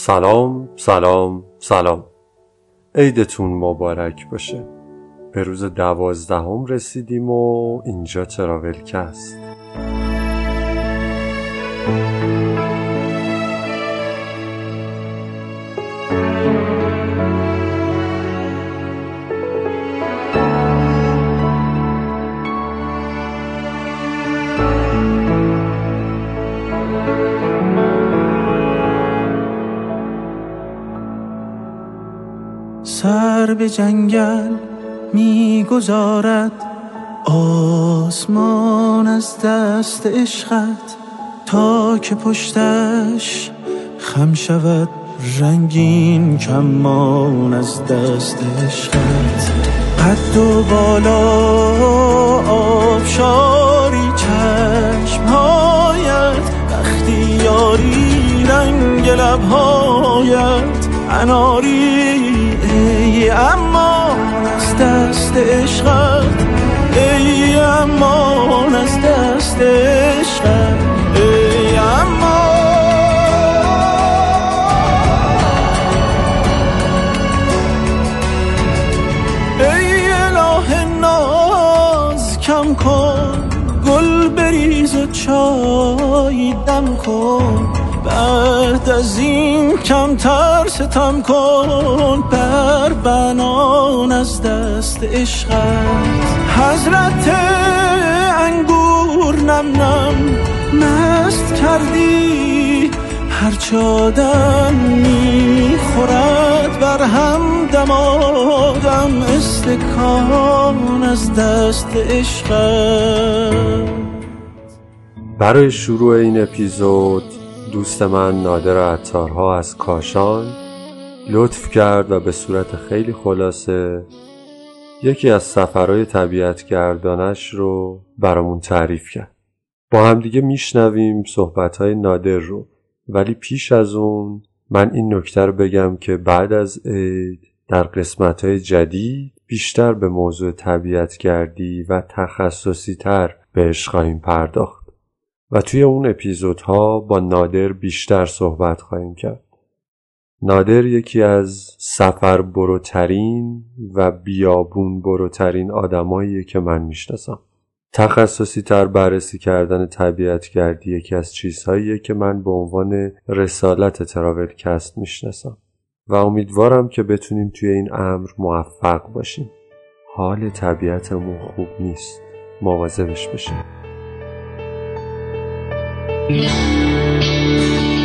سلام سلام سلام. عیدتون مبارک باشه. به روز دوازدهم رسیدیم و اینجا تراولکست سر به جنگل می‌گذارد. آسمان از دست عشقت تا که پشتش خم شود. رنگین کمان از دست عشقت. قد و بالا آبشاری چشمهایت. وقتی یاری رنگ لبهایت. اناری ای امان از دست عشقت ای امان از دست عشقت ای امان کم کن گل بریز و چای دم کن. بعد از این کمتر ستم کن بر بنان از دست عشقت. حضرت انگور نم نم مست کردی هرچه آدم می‌خورد بر هم دمادم استکان از دست عشقت. برای شروع این اپیزود دوست من نادر عطارها از کاشان لطف کرد و به صورت خیلی خلاصه یکی از سفرهای طبیعت گردانش رو برامون تعریف کرد. با همدیگه میشنویم صحبتهای نادر رو. ولی پیش از اون من این نکته رو بگم که بعد از عید در قسمتهای جدید بیشتر به موضوع طبیعت گردی و تخصصی تر بهش خواهیم پرداخت. و توی اون اپیزودها با نادر بیشتر صحبت خواهیم کرد. نادر یکی از سفر بروترین و بیابون بروترین آدماییه که من می‌شناسم. تخصصی تر بررسی کردن طبیعت گردی یکی از چیزهاییه که من به عنوان رسالت تراولکست می‌شناسم و امیدوارم که بتونیم توی این امر موفق باشیم. حال طبیعتمون خوب نیست. مواظبش بشیم. Thank you.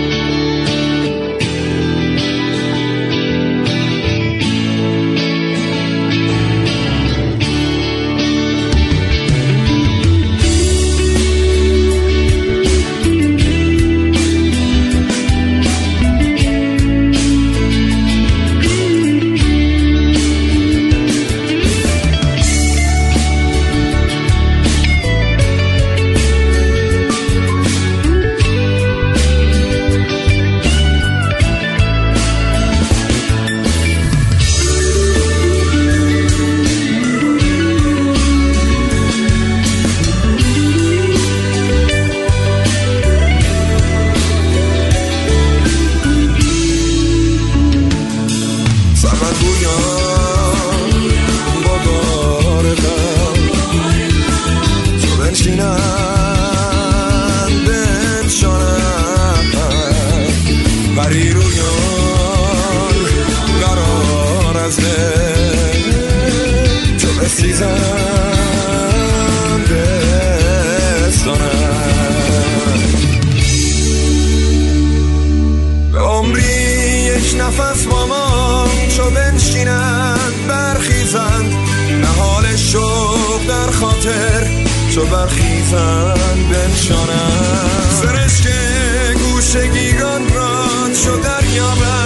نفس با ما چو بنشینند برخیزند نهال شوق در خاطر چو برخیزند بنشانند سرشک گوش گیران را چو دریابند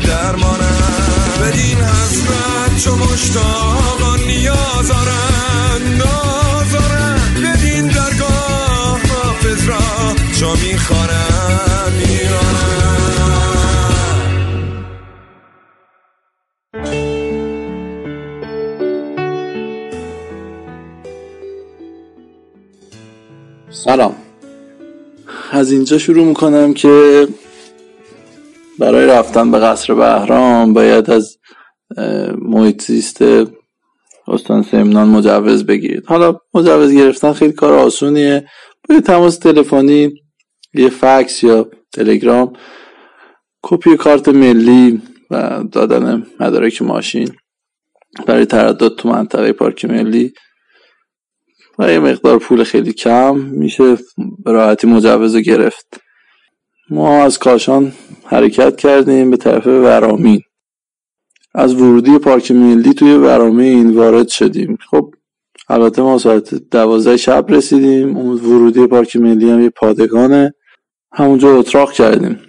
درمانن درمانن بدین حسرت چو مشتاقان نیازارن. نازارن. بدین درگاه شعراشو می‌خوانم میرانم سلام. از اینجا شروع می‌کنم که برای رفتن به قصر بهرام باید از محیط زیست استان سمنان مجوز بگیرید. حالا مجوز گرفتن خیلی کار آسونیه. با تماس تلفنی یه فکس یا تلگرام کپی کارت ملی و دادن مدارک ماشین برای تردد تو منطقه پارک ملی. و یه مقدار پول خیلی کم میشه به راحتی مجوز گرفت. ما از کاشان حرکت کردیم به طرف ورامین. از ورودی پارک ملی توی ورامین وارد شدیم. خب البته ما ساعت دوازده شب رسیدیم. اون ورودی پارک ملی هم یه پادگانه. همونجا اتراق کردیم.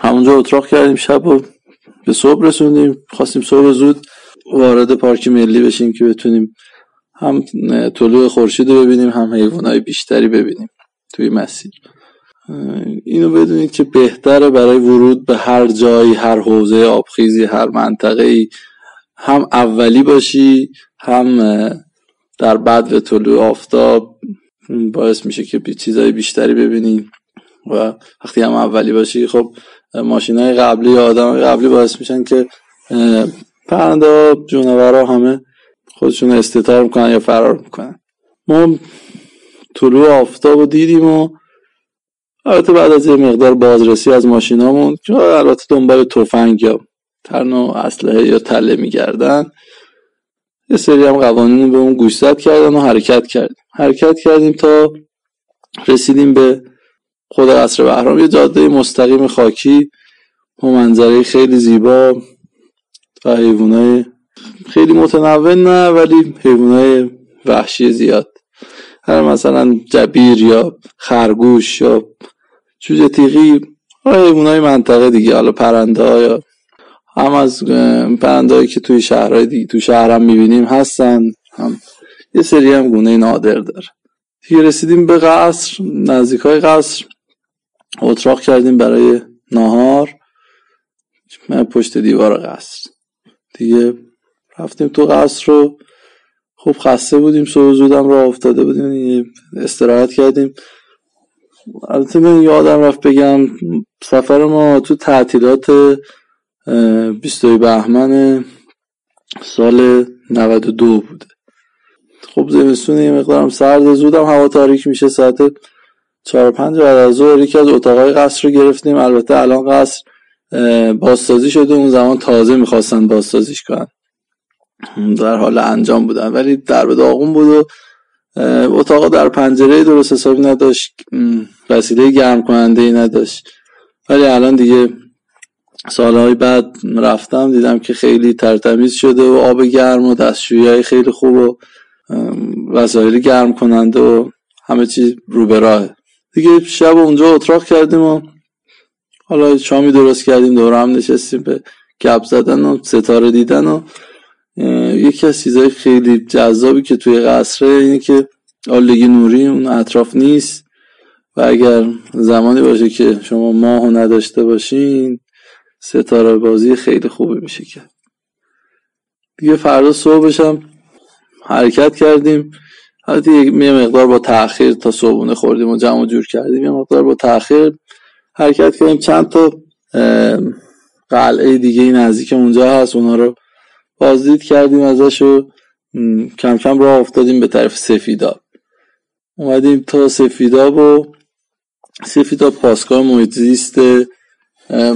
همونجا اتراق کردیم. شب و به صبح رسوندیم. خواستیم صبح زود وارد پارک ملی بشیم که بتونیم هم طلوع خورشید رو ببینیم هم حیوانات بیشتری ببینیم توی مسیر. اینو بدونید که بهتره برای ورود به هر جایی هر حوزه آبخیزی هر منطقه ای هم اولی باشی هم در بعد طلوع آفتاب باعث میشه که چیزهای بیشتری ببینی و وقتی هم اولی باشی خب ماشین های قبلی یا آدم قبلی باعث میشن که پرنده جونورا همه خودشون استتار می‌کنن یا فرار می‌کنن. ما طلوع آفتاب رو دیدیم و البته بعد از یه مقدار بازرسی از ماشینامون که البته دنبال تفنگ یا ترن و اسلحه یا تله میگردن یه سری هم قوانین به اون گوشزد کردن و حرکت کردیم. حرکت کردیم تا رسیدیم به خود قصر بهرام. یه جاده مستقیم خاکی با منظره خیلی زیبا و حیوانای خیلی متنوع نه ولی حیوانای وحشی زیاد. هر مثلا جبیر یا خرگوش یا جوجه تیغی حیوانای منطقه دیگه حالا پرنده یا هم از پرنده که توی شهرهای دیگه تو شهرم می‌بینیم هستن. هم یه سری هم گونه نادر داره. دیگه رسیدیم به قصر نزدیک های قصر. اتراق کردیم برای نهار. من پشت دیوار قصر. دیگه رفتیم تو قصر رو خوب خسته بودیم صبح زودم را افتاده بودیم استراحت کردیم. البته من یادم رفت بگم سفر ما تو تعطیلات بیستوی بهمن سال 92 بوده خب زمستون یه مقدارم سرد زودم هوا تاریک میشه ساعت چهار پنج بعد از ظهر یکی از اتاقای قصر رو گرفتیم. البته الان قصر بازسازی شده اون زمان تازه می‌خواستن بازسازیش کنن. در حال انجام بودن. ولی در به داغون بود و اتاق در پنجره درست حسابی نداشت وسیله گرم کننده ای نداشت. ولی الان دیگه سالهای بعد رفتم دیدم که خیلی ترتمیز شده و آب گرم و دستشویی های خیلی خوب و وسایل گرم کننده و همه چیز رو به راه دیگه شب اونجا اتراق کردیم و حالا شامی درست کردیم دور هم نشستیم به گپ زدن و ستاره دیدن و یکی از چیزهای خیلی جذابی که توی قصره اینه که آلگی نوری اون اطراف نیست و اگر زمانی باشه که شما ماهو نداشته باشین ستاره بازی خیلی خوبی میشه که. دیگه فردا صبحش هم حرکت کردیم. حالتی یه مقدار با تاخیر تا صبحونه خوردیم و جمع جور کردیم یه مقدار با تاخیر حرکت کردیم. چند تا قلعه دیگه نزدیک اونجا هست اونا رو بازدید کردیم ازش و کم کم راه افتادیم به طرف سفیداب اومدیم تا سفیداب و سفیداب پاسگاه محیط زیست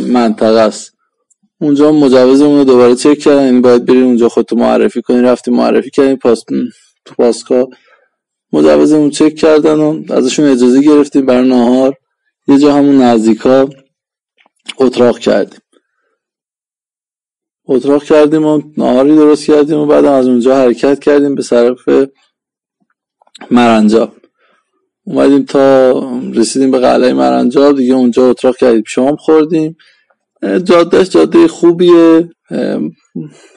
منطقه است. اونجا مجوزمون رو دوباره چک کردن یعنی باید بریم اونجا خودتو معرفی کنی. رفتیم معرفی کردیم پاس... تو پاسگاه مجوزمون چک کردن و ازشون اجازه گرفتیم برای نهار. یه جا همون نزدیکا اتراق کردیم. اتراق کردیم و نهاری درست کردیم و بعد از اونجا حرکت کردیم به طرف مرنجاب اومدیم تا رسیدیم به قلعه مرنجاب دیگه اونجا اتراق کردیم. شام خوردیم. جادهش جاده خوبیه.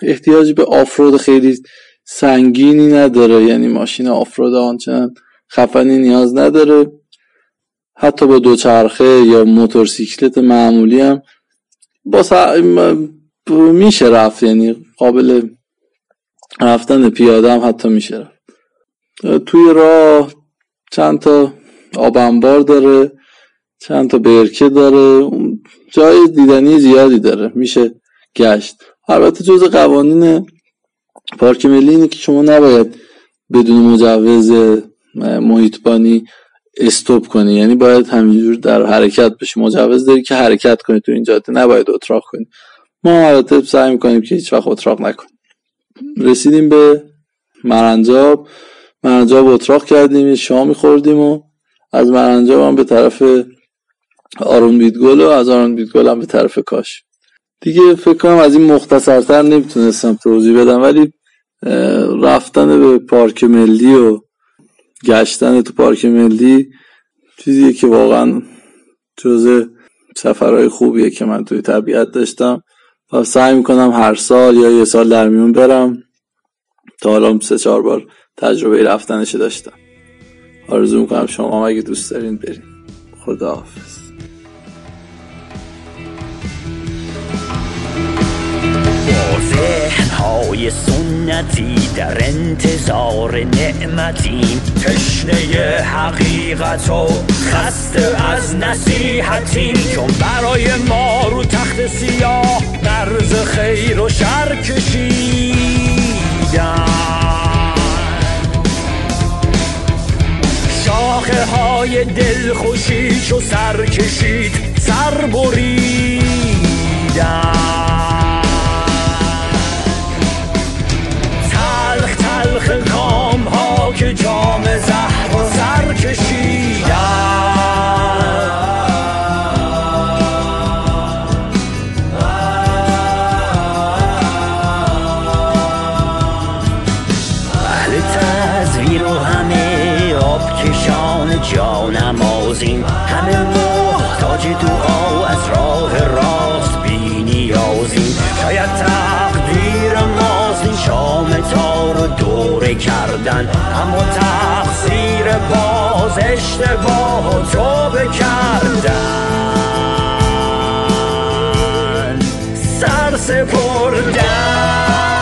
احتیاجی به آفرود خیلی سنگینی نداره یعنی ماشین آفرود آنچنان خفنی نیاز نداره. حتی با دوچرخه یا موتورسیکلت معمولی هم با میشه رفت یعنی قابل رفتن پیاده هم حتی میشه رفت. توی راه چند تا آبنبار داره چند تا برکه داره جای دیدنی زیادی داره میشه گشت. البته جز قوانین پارک ملی اینه که شما نباید بدون مجوز محیطبانی استوب کنی یعنی باید همینجور در حرکت بشی. مجوز داری که حرکت کنی تو این جاده نباید اتراق کنی. ما البته سعی می‌کنیم که هیچ وقت اتراق نکنیم. رسیدیم به مرنجاب. مرنجاب اتراق کردیم شام خوردیم و از مرنجاب هم به طرف آرون بیدگل و از آرون بیدگل هم به طرف کاش. دیگه فکر کنم از این مختصرتر نمی‌تونستم توضیح بدم ولی رفتن به پارک ملی و گشتن تو پارک ملی چیزیه که واقعا جز سفرهای خوبیه که من توی طبیعت داشتم. و سعی می‌کنم هر سال یا یه سال در میون برم. تا حالا سه چهار بار تجربه رفتنش داشتم. آرزو می‌کنم شما اگه دوست دارین برین. خداحافظ. های سنتی در انتظار نعمتیم. تشنه حقیقت و خسته از نصیحتیم. چون برای ما رو تخت سیاه مرز خیر و شر کشیدن. شاخه های دل خوشی چو سر کشید سر بریدن که جام زهر و سر کشیدن. کردن. اما تقصیر باز اشتباه تو بکردن. سر سپردن.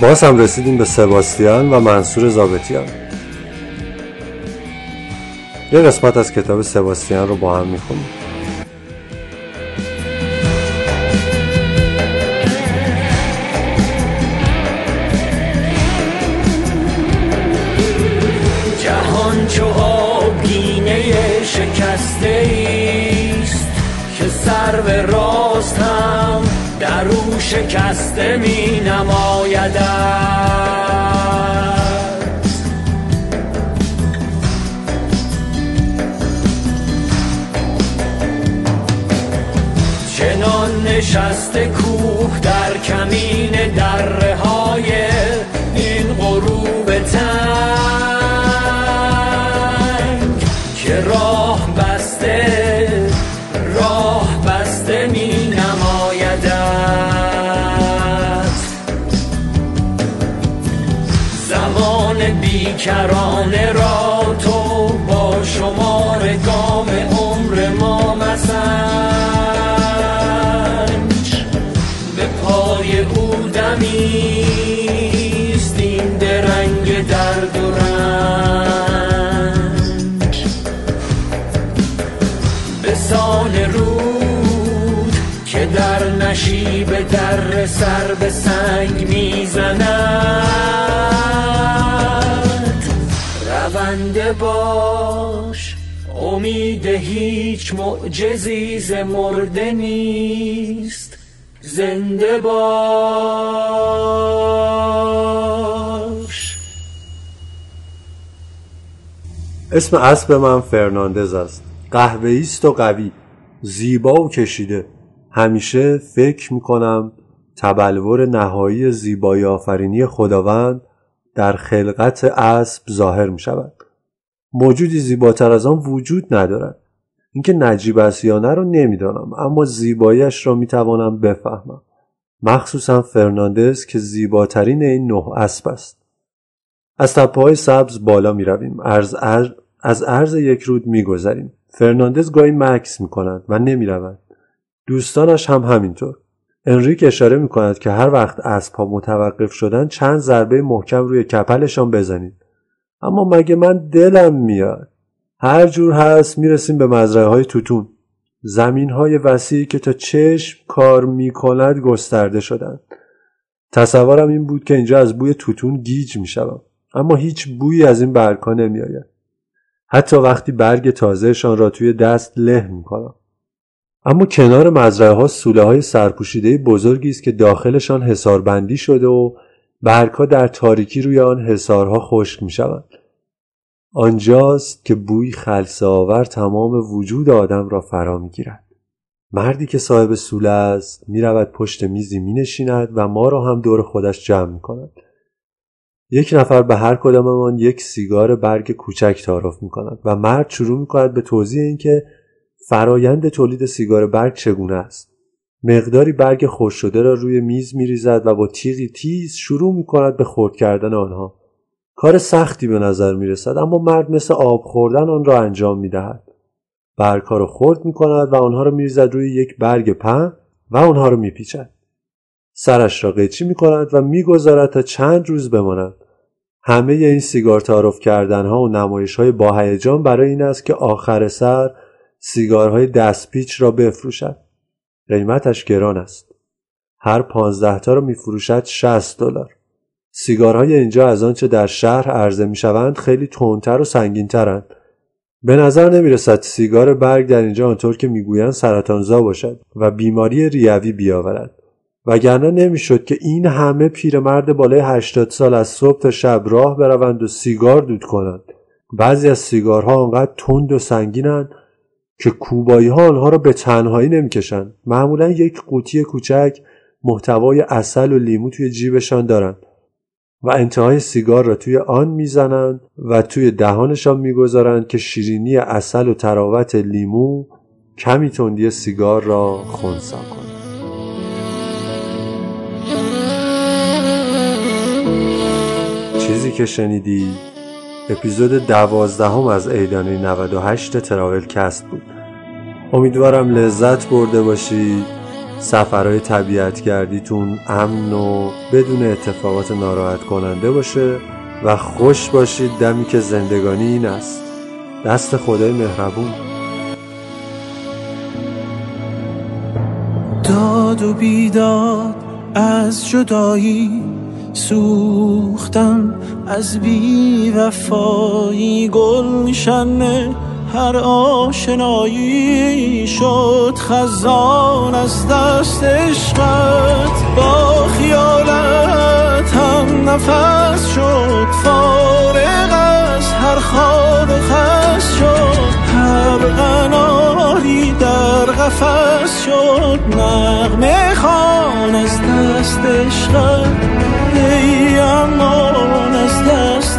باز هم رسیدیم به سباستیان و منصور زابتیان یه قسمت از کتاب سباستیان رو با هم می‌خونیم. نماید. چنان نشسته کوه در کمین دره های در سر به سنگ می‌زند. رونده باش. امید هیچ معجزی ز مرده نیست. زنده باش. اسم اسب من فرناندز است. قهوه‌ای است و قوی. زیبا و کشیده. همیشه فکر می‌کنم تبلور نهایی زیبایی آفرینی خداوند در خلقت اسب ظاهر می شود. موجودی زیباتر از آن وجود ندارد. اینکه نجیب است یا نه رو نمی‌دانم اما زیباییش را می توانم بفهمم. مخصوصا فرناندز که زیباترین این نه اسب است. از تپه سبز بالا می رویم. از, از عرض یک رود می. فرناندز گاهی مکس می کند و نمی رود. دوستانش هم همینطور. انریک اشاره می کند که هر وقت اسبها متوقف شدن چند ضربه محکم روی کپلشان بزنید. اما مگه من دلم میاد. هر جور هست می‌رسیم به مزرعه های توتون. زمین های وسیعی که تا چشم کار می کند گسترده شدند. تصورم این بود که اینجا از بوی توتون گیج می شدم. اما هیچ بویی از این برگها نمی آید. حتی وقتی برگ تازهشان را توی دست له می کنم. اما کنار مزرعه ها سوله های سرپوشیده بزرگی است که داخلشان حساربندی شده و برگها در تاریکی روی آن حسارها خشک می شوند. آنجاست که بوی خلصه آور تمام وجود آدم را فرا می گیرد. مردی که صاحب سوله است می رود پشت میزی می نشیند و ما را هم دور خودش جمع می کند. یک نفر به هر کداممان یک سیگار برگ کوچک تعارف می کند و مرد شروع می کند به توضیح اینکه فرایند تولید سیگار برگ چگونه است؟ مقداری برگ خوش شده را روی میز می ریزد و با تیغی تیز شروع می کند به خورد کردن آنها. کار سختی به نظر می رسد اما مرد مثل آب خوردن آن را انجام می دهد برگها را خرد می کند و آنها را می ریزد روی یک برگ پهن و آنها را می پیچد سرش را قیچی می کند و می گذارد تا چند روز بماند. همه این سیگار تعارف کردن ها و نمایش های با برای این است که آخر سر سیگارهای دستپیچ را بفروشد. قیمتش گران است. هر پانزده تا را میفروشد 60 دلار. سیگارهای اینجا از آنچه در شهر عرضه می شوند خیلی تندتر و سنگینترند. به نظر نمی رسد سیگار برگ در اینجا آنطور که می‌گویند سرطانزا باشد و بیماری ریوی بیاورد. وگرنه نمی‌شد که این همه پیرمرد بالای 80 سال از صبح تا شب راه بروند و سیگار دود کنند. بعضی از سیگارها آنقدر تند و سنگینند که کوبایی ها آنها را به تنهایی نمی‌کشند. معمولا یک قوطی کوچک محتوای اصل و لیمو توی جیبشان دارند و انتهای سیگار را توی آن می‌زنند و توی دهانشان می‌گذارند که شیرینی اصل و تراوت لیمو کمی تندی سیگار را خونسا کند چیزی که شنیدی اپیزود دوازدهم از ایدانی 98 تراول کست بود. امیدوارم لذت برده باشید سفرهای طبیعت گردیتون امن و بدون اتفاقات ناراحت کننده باشه و خوش باشید دمی که زندگانی این است. دست خدای مهربون. داد و بیداد از جدایی سوختم. از بی وفایی گلشن هر آشنایی شد خزان از دست عشقت. با خیالت هم نفس شد فارغ از هر خواب خست شد. هر نفس شد نغمه خان از دست عشقم. ای امان از دست